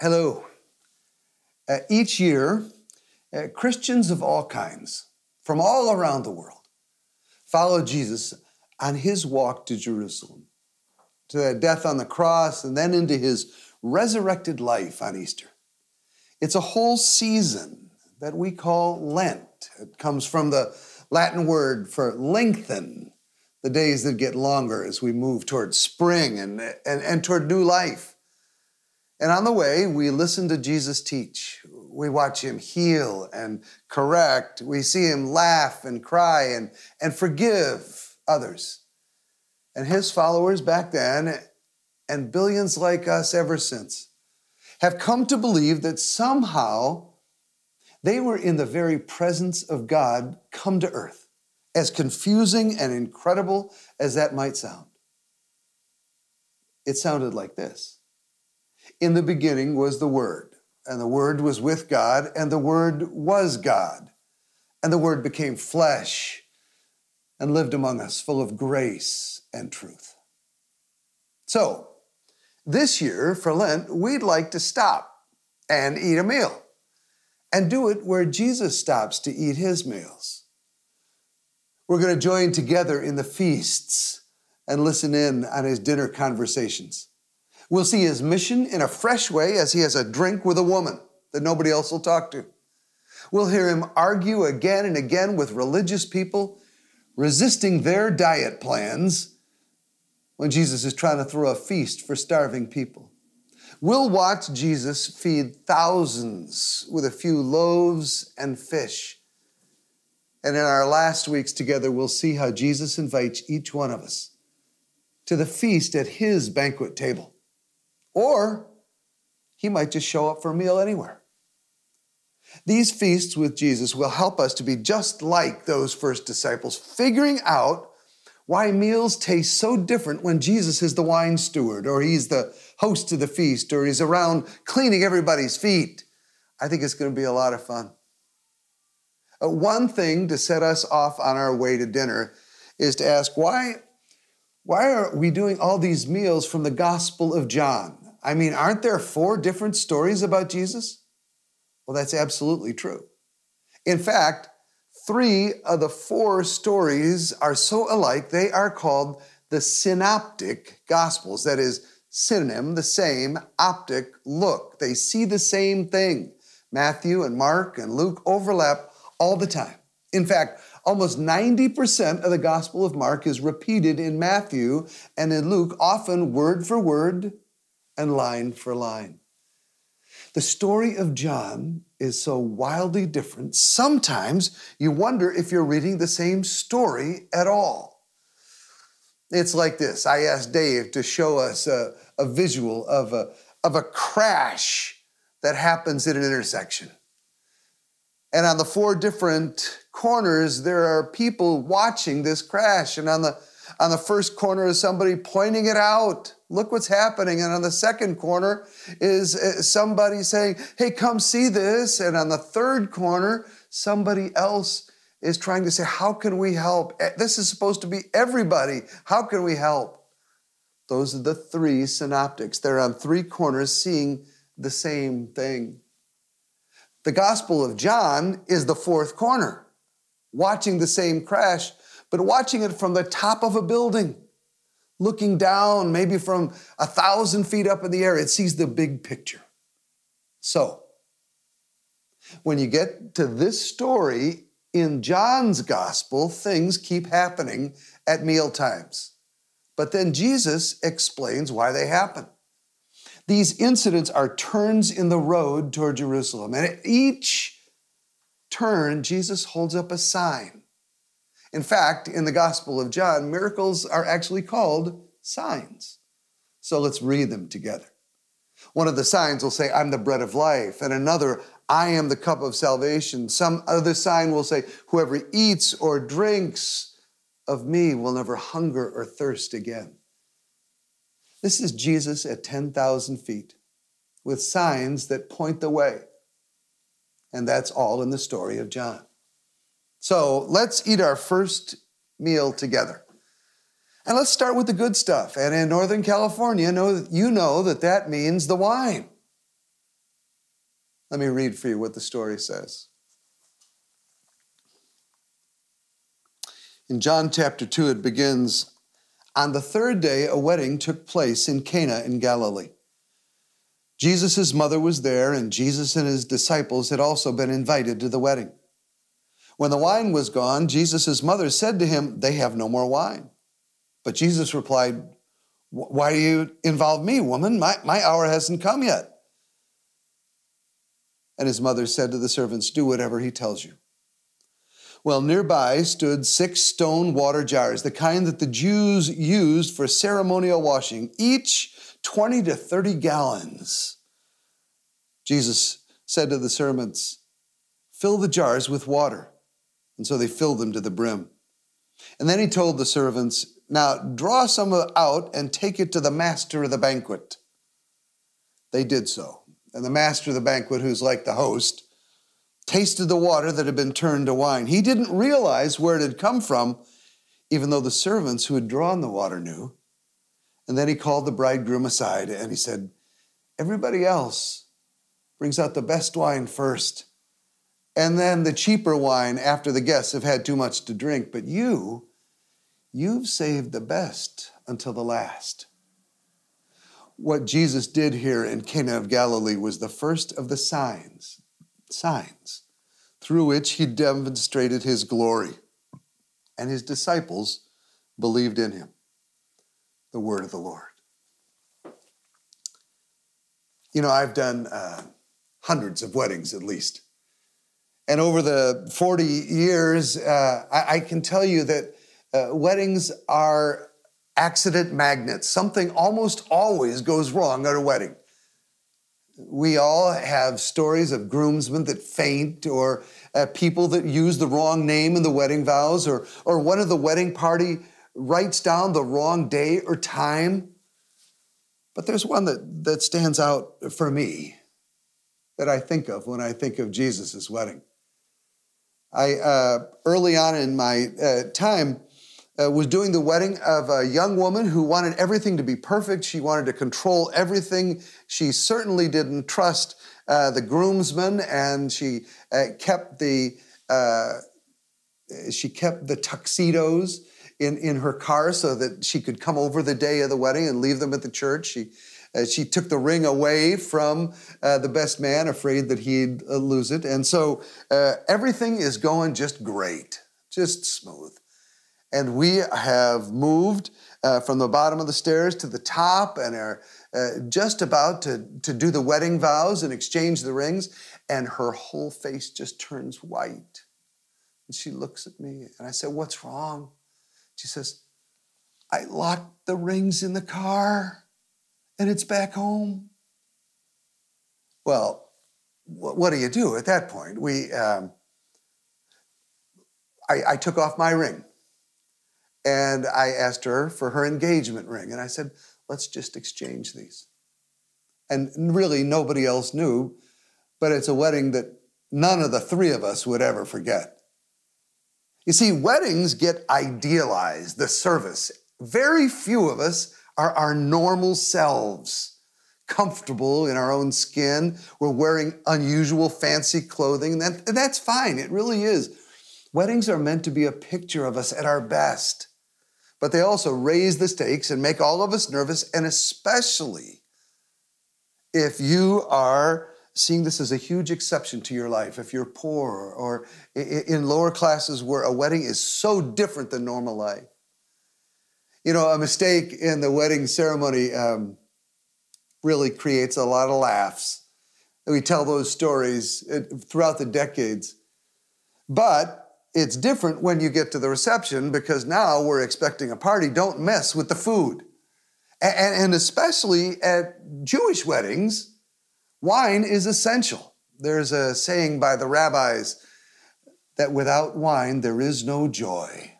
Hello. Uh, each year, uh, Christians of all kinds from all around the world follow Jesus on his walk to Jerusalem, to that death on the cross, and then into his resurrected life on Easter. It's a whole season that we call Lent. It comes from the Latin word for lengthen, the days that get longer as we move toward spring and, and, and toward new life. And on the way, we listen to Jesus teach. We watch him heal and correct. We see him laugh and cry and, and forgive others. And his followers back then, and billions like us ever since, have come to believe that somehow they were in the very presence of God come to earth, as confusing and incredible as that might sound. It sounded like this. In the beginning was the Word, and the Word was with God, and the Word was God. And the Word became flesh and lived among us, full of grace and truth. So, this year for Lent, we'd like to stop and eat a meal and do it where Jesus stops to eat his meals. We're going to join together in the feasts and listen in on his dinner conversations. We'll see his mission in a fresh way as he has a drink with a woman that nobody else will talk to. We'll hear him argue again and again with religious people, resisting their diet plans when Jesus is trying to throw a feast for starving people. We'll watch Jesus feed thousands with a few loaves and fish. And in our last weeks together, we'll see how Jesus invites each one of us to the feast at his banquet table. Or he might just show up for a meal anywhere. These feasts with Jesus will help us to be just like those first disciples, figuring out why meals taste so different when Jesus is the wine steward, or he's the host of the feast, or he's around cleaning everybody's feet. I think it's going to be a lot of fun. Uh, one thing to set us off on our way to dinner is to ask why, why are we doing all these meals from the Gospel of John? I mean, aren't there four different stories about Jesus? Well, that's absolutely true. In fact, three of the four stories are so alike, they are called the synoptic gospels. That is, synonym, the same, optic, look. They see the same thing. Matthew and Mark and Luke overlap all the time. In fact, almost 90% of the Gospel of Mark is repeated in Matthew and in Luke, often word for word, and line for line. The story of John is so wildly different, sometimes you wonder if you're reading the same story at all. It's like this I asked Dave to show us a, a visual of a, of a crash that happens at an intersection. And on the four different corners, there are people watching this crash. And on the, on the first corner is somebody pointing it out. Look what's happening. And on the second corner is uh, somebody saying, Hey, come see this. And on the third corner, somebody else is trying to say, How can we help? Eh, this is supposed to be everybody. How can we help? Those are the three synoptics. They're on three corners seeing the same thing. The Gospel of John is the fourth corner, watching the same crash, but watching it from the top of a building looking down, maybe from a thousand feet up in the air, it sees the big picture. So, when you get to this story in John's gospel, things keep happening at meal times. But then Jesus explains why they happen. These incidents are turns in the road toward Jerusalem. And at each turn, Jesus holds up a sign in fact, in the Gospel of John, miracles are actually called signs. So let's read them together. One of the signs will say, I'm the bread of life, and another, I am the cup of salvation. Some other sign will say, Whoever eats or drinks of me will never hunger or thirst again. This is Jesus at 10,000 feet with signs that point the way. And that's all in the story of John. So let's eat our first meal together. And let's start with the good stuff. And in Northern California, you know that that means the wine. Let me read for you what the story says. In John chapter 2, it begins On the third day, a wedding took place in Cana in Galilee. Jesus' mother was there, and Jesus and his disciples had also been invited to the wedding. When the wine was gone, Jesus' mother said to him, They have no more wine. But Jesus replied, Why do you involve me, woman? My, my hour hasn't come yet. And his mother said to the servants, Do whatever he tells you. Well, nearby stood six stone water jars, the kind that the Jews used for ceremonial washing, each 20 to 30 gallons. Jesus said to the servants, Fill the jars with water. And so they filled them to the brim. And then he told the servants, Now draw some out and take it to the master of the banquet. They did so. And the master of the banquet, who's like the host, tasted the water that had been turned to wine. He didn't realize where it had come from, even though the servants who had drawn the water knew. And then he called the bridegroom aside and he said, Everybody else brings out the best wine first, and then the cheaper wine after the guests have had too much to drink. But you, you've saved the best until the last. What Jesus did here in Cana of Galilee was the first of the signs, signs, through which he demonstrated his glory, and his disciples believed in him the word of the Lord. You know, I've done uh, hundreds of weddings at least. And over the 40 years, uh, I, I, can tell you that uh, weddings are accident magnets. Something almost always goes wrong at a wedding. We all have stories of groomsmen that faint, or uh, people that use the wrong name in the wedding vows, or, or one of the wedding party writes down the wrong day or time. But there's one that, that stands out for me that I think of when I think of Jesus' wedding. I, uh, early on in my uh, time, uh, was doing the wedding of a young woman who wanted everything to be perfect. She wanted to control everything. She certainly didn't trust uh, the groomsmen, and she uh, kept the uh, she kept the tuxedos in, in her car so that she could come over the day of the wedding and leave them at the church. She, uh, she took the ring away from uh, the best man, afraid that he'd uh, lose it. And so uh, everything is going just great, just smooth. And we have moved uh, from the bottom of the stairs to the top and are uh, just about to, to do the wedding vows and exchange the rings. And her whole face just turns white. And she looks at me and I said, What's wrong? She says, I locked the rings in the car and it's back home. Well, what do you do at that point? We, um, I, I took off my ring and I asked her for her engagement ring. And I said, let's just exchange these. And really, nobody else knew, but it's a wedding that none of the three of us would ever forget. You see, weddings get idealized, the service. Very few of us are our normal selves, comfortable in our own skin. We're wearing unusual, fancy clothing, and, and that's fine. It really is. Weddings are meant to be a picture of us at our best, but they also raise the stakes and make all of us nervous, and especially if you are seeing this as a huge exception to your life if you're poor or in lower classes where a wedding is so different than normal life. You know, a mistake in the wedding ceremony um, really creates a lot of laughs. We tell those stories uh, throughout the decades. But it's different when you get to the reception because now we're expecting a party. Don't mess with the food. And, especially at Jewish weddings, Wine is essential. There's a saying by the rabbis that without wine there is no joy.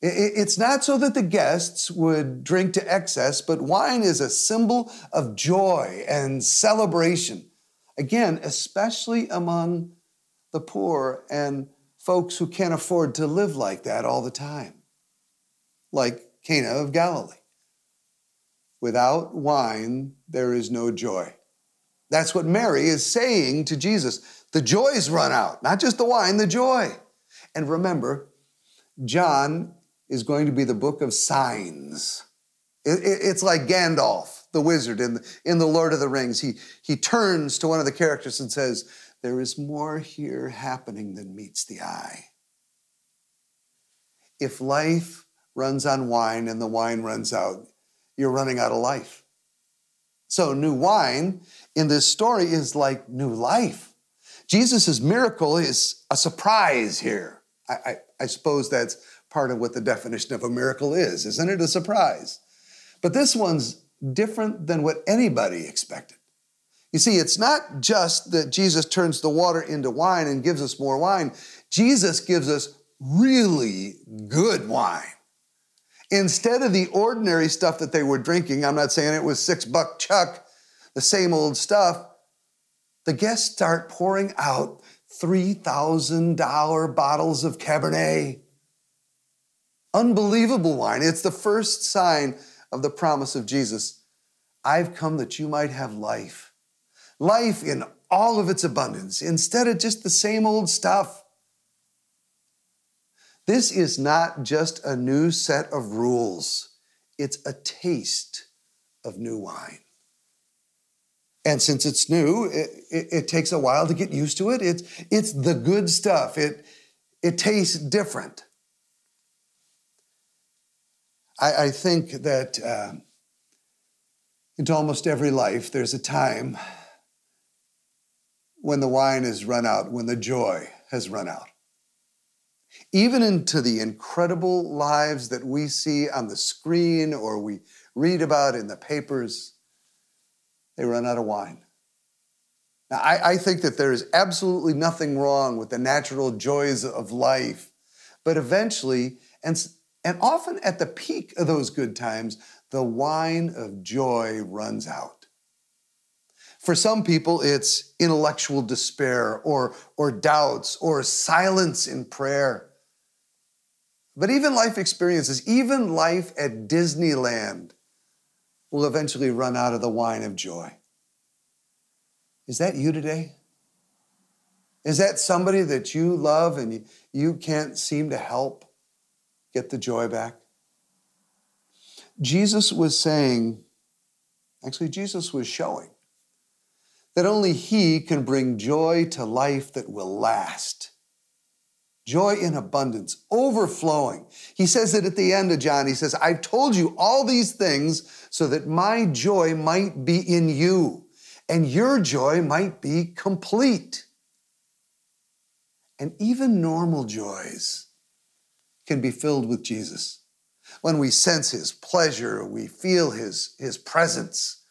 It's not so that the guests would drink to excess, but wine is a symbol of joy and celebration. Again, especially among the poor and folks who can't afford to live like that all the time, like Cana of Galilee. Without wine, there is no joy. That's what Mary is saying to Jesus. The joy's run out, not just the wine, the joy. And remember, John is going to be the book of signs. It's like Gandalf, the wizard in the, in the Lord of the Rings. He, he turns to one of the characters and says, There is more here happening than meets the eye. If life runs on wine and the wine runs out, you're running out of life. So, new wine in this story is like new life. Jesus' miracle is a surprise here. I, I, I, suppose that's part of what the definition of a miracle is, isn't it? A surprise. But this one's different than what anybody expected. You see, it's not just that Jesus turns the water into wine and gives us more wine, Jesus gives us really good wine. Instead of the ordinary stuff that they were drinking, I'm not saying it was six buck chuck, the same old stuff, the guests start pouring out $3,000 bottles of Cabernet. Unbelievable wine. It's the first sign of the promise of Jesus. I've come that you might have life. Life in all of its abundance, instead of just the same old stuff. This is not just a new set of rules, it's a taste of new wine. And since it's new, it, it, it, takes a while to get used to it. It's, it's the good stuff. It, it tastes different. I, I think that uh, into almost every life, there's a time when the wine has run out, when the joy has run out even into the incredible lives that we see on the screen or we read about in the papers, they run out of wine. Now, I, I, think that there is absolutely nothing wrong with the natural joys of life, but eventually, and, and often at the peak of those good times, the wine of joy runs out. For some people, it's intellectual despair or, or doubts or silence in prayer. But even life experiences, even life at Disneyland, will eventually run out of the wine of joy. Is that you today? Is that somebody that you love and you can't seem to help get the joy back? Jesus was saying, actually, Jesus was showing that only He can bring joy to life that will last joy in abundance, overflowing. He says it at the end of John. He says, I've told you all these things so that my joy might be in you and your joy might be complete. And even normal joys can be filled with Jesus. When we sense his pleasure, we feel his, his presence.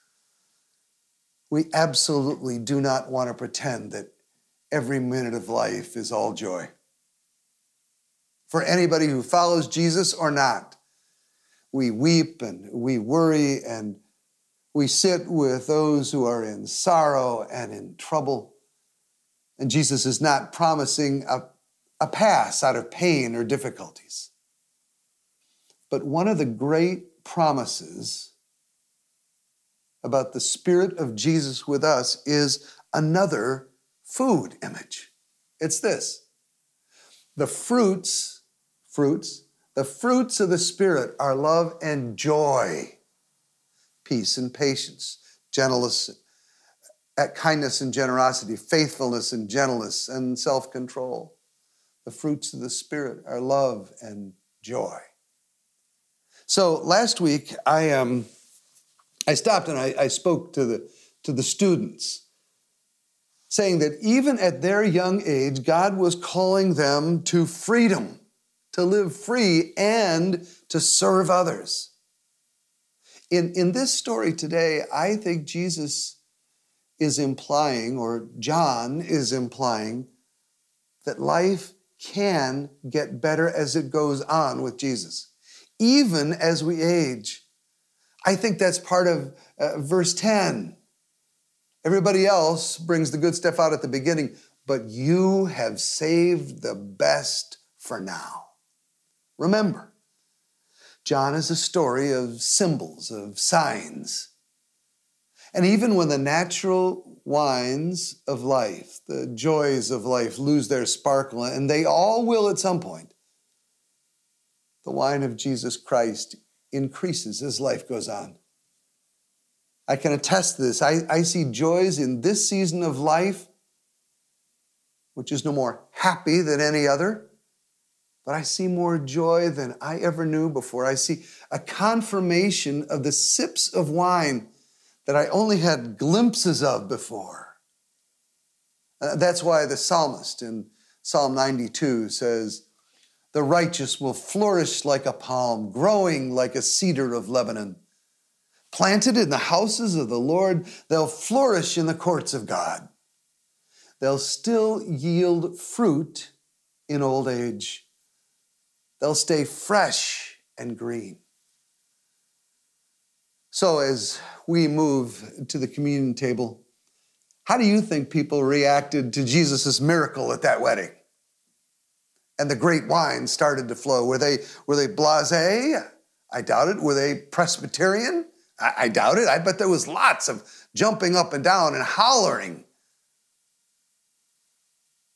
We absolutely do not want to pretend that every minute of life is all joy for anybody who follows Jesus or not. We weep and we worry and we sit with those who are in sorrow and in trouble. And Jesus is not promising a, a pass out of pain or difficulties. But one of the great promises about the Spirit of Jesus with us is another food image. It's this the fruits fruits. The fruits of the Spirit are love and joy, peace and patience, gentleness, uh, kindness and generosity, faithfulness and gentleness and self control. The fruits of the Spirit are love and joy. So last week, I, um, I stopped and I, I spoke to the, to the students saying that even at their young age, God was calling them to freedom to live free and to serve others. In, in this story today, I think Jesus is implying, or John is implying, that life can get better as it goes on with Jesus, even as we age. I think that's part of uh, verse 10. Everybody else brings the good stuff out at the beginning, but you have saved the best for now. Remember, John is a story of symbols, of signs. And even when the natural wines of life, the joys of life lose their sparkle, and they all will at some point. The wine of Jesus Christ increases as life goes on. I can attest this. I, I see joys in this season of life, which is no more happy than any other, but I see more joy than I ever knew before. I see a confirmation of the sips of wine that I only had glimpses of before. Uh, that's why the psalmist in Psalm 92 says, The righteous will flourish like a palm, growing like a cedar of Lebanon. Planted in the houses of the Lord, they'll flourish in the courts of God. They'll still yield fruit in old age. They'll stay fresh and green. So, as we move to the communion table, how do you think people reacted to Jesus' miracle at that wedding? And the great wine started to flow. Were they, were they blase? I doubt it. Were they Presbyterian? I, I doubt it. I bet there was lots of jumping up and down and hollering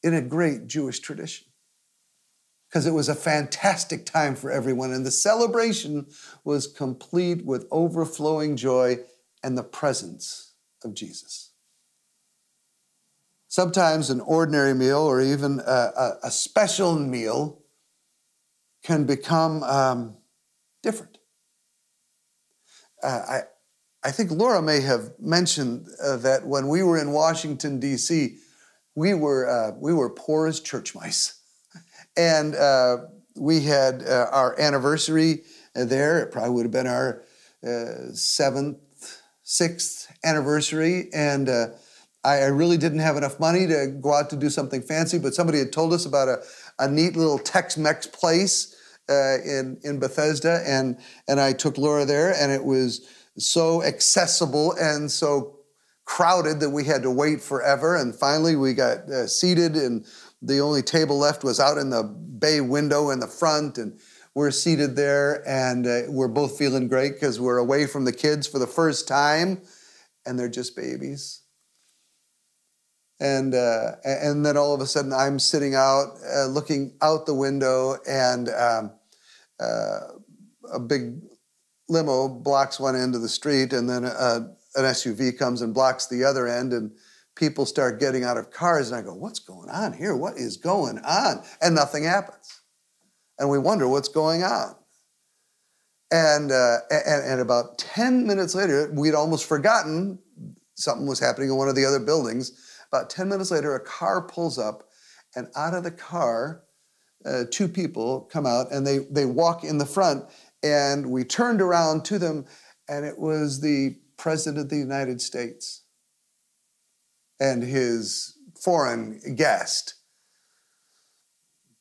in a great Jewish tradition because it was a fantastic time for everyone. And the celebration was complete with overflowing joy and the presence of Jesus. Sometimes an ordinary meal or even a, a, a special meal can become um, different. Uh, I, I think Laura may have mentioned uh, that when we were in Washington, D.C., we were, uh, we were poor as church mice. And uh, we had uh, our anniversary there. It probably would have been our uh, seventh, sixth anniversary. And uh, I, I, really didn't have enough money to go out to do something fancy, but somebody had told us about a, a neat little Tex Mex place uh, in, in Bethesda. And, and I took Laura there, and it was so accessible and so crowded that we had to wait forever. And finally, we got uh, seated and the only table left was out in the bay window in the front, and we're seated there, and uh, we're both feeling great because we're away from the kids for the first time, and they're just babies. And uh, and then all of a sudden, I'm sitting out, uh, looking out the window, and um, uh, a big limo blocks one end of the street, and then a, an SUV comes and blocks the other end, and people start getting out of cars, and I go, What's going on here? What is going on? And nothing happens. And we wonder what's going on. And, uh, and, and about 10 minutes later, we'd almost forgotten something was happening in one of the other buildings. About 10 minutes later, a car pulls up, and out of the car, uh, two people come out and they, they walk in the front. And we turned around to them, and it was the President of the United States and his foreign guest.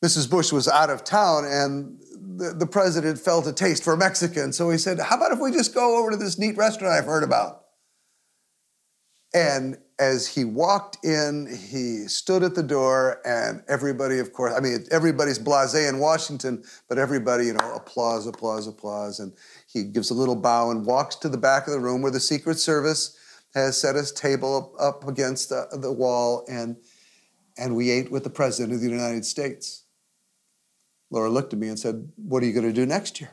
Mrs. Bush was out of town, and the, the president felt a taste for Mexican. So he said, How about if we just go over to this neat restaurant I've heard about? And as he walked in, he stood at the door, and everybody, of course, I mean, everybody's blase in Washington, but everybody, you know, applause, applause, applause. And he gives a little bow and walks to the back of the room where the Secret Service has set his table up against the, the wall, and, and we ate with the President of the United States. Laura looked at me and said, What are you going to do next year?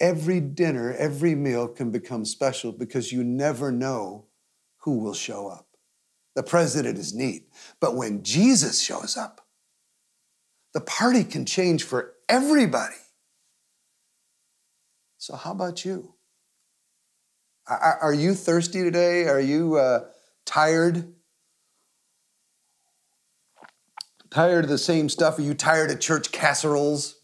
Every dinner, every meal can become special because you never know who will show up. The president is neat, but when Jesus shows up, the party can change for everybody. So, how about you? Are, you thirsty today? Are you uh, tired? Tired of the same stuff? Are you tired of church casseroles?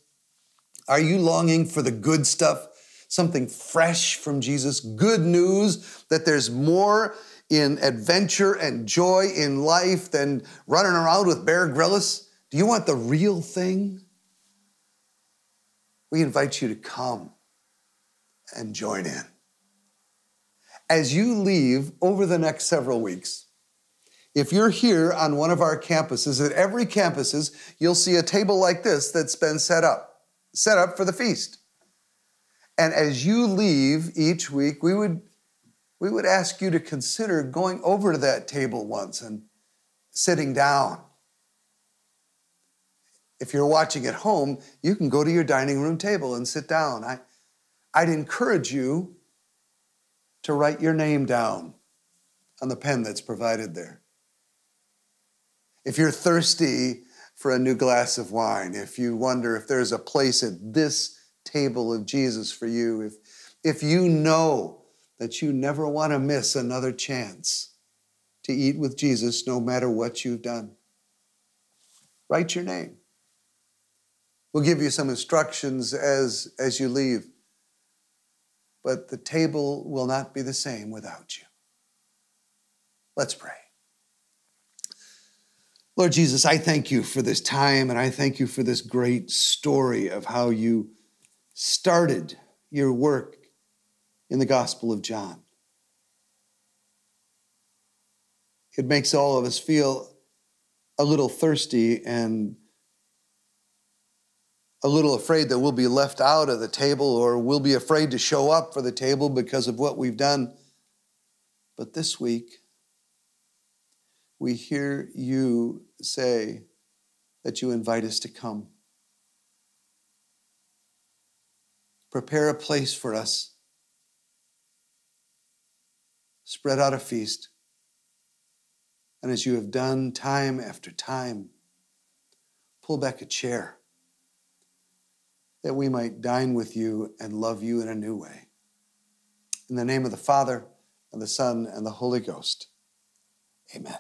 Are you longing for the good stuff? Something fresh from Jesus? Good news that there's more in adventure and joy in life than running around with Bear Grylls? Do you want the real thing? We invite you to come and join in. As you leave over the next several weeks, if you're here on one of our campuses, at every campuses, you'll see a table like this that's been set up, set up for the feast. And as you leave each week, we would, we would ask you to consider going over to that table once and sitting down. If you're watching at home, you can go to your dining room table and sit down. I, I'd encourage you to write your name down on the pen that's provided there. If you're thirsty for a new glass of wine, if you wonder if there's a place at this table of Jesus for you, if, if you know that you never want to miss another chance to eat with Jesus no matter what you've done, write your name. We'll give you some instructions as, as you leave, but the table will not be the same without you. Let's pray. Lord Jesus, I thank you for this time and I thank you for this great story of how you started your work in the Gospel of John. It makes all of us feel a little thirsty and a little afraid that we'll be left out of the table or we'll be afraid to show up for the table because of what we've done. But this week, we hear you say that you invite us to come. Prepare a place for us. Spread out a feast. And as you have done time after time, pull back a chair that we might dine with you and love you in a new way. In the name of the Father, and the Son, and the Holy Ghost. Amen.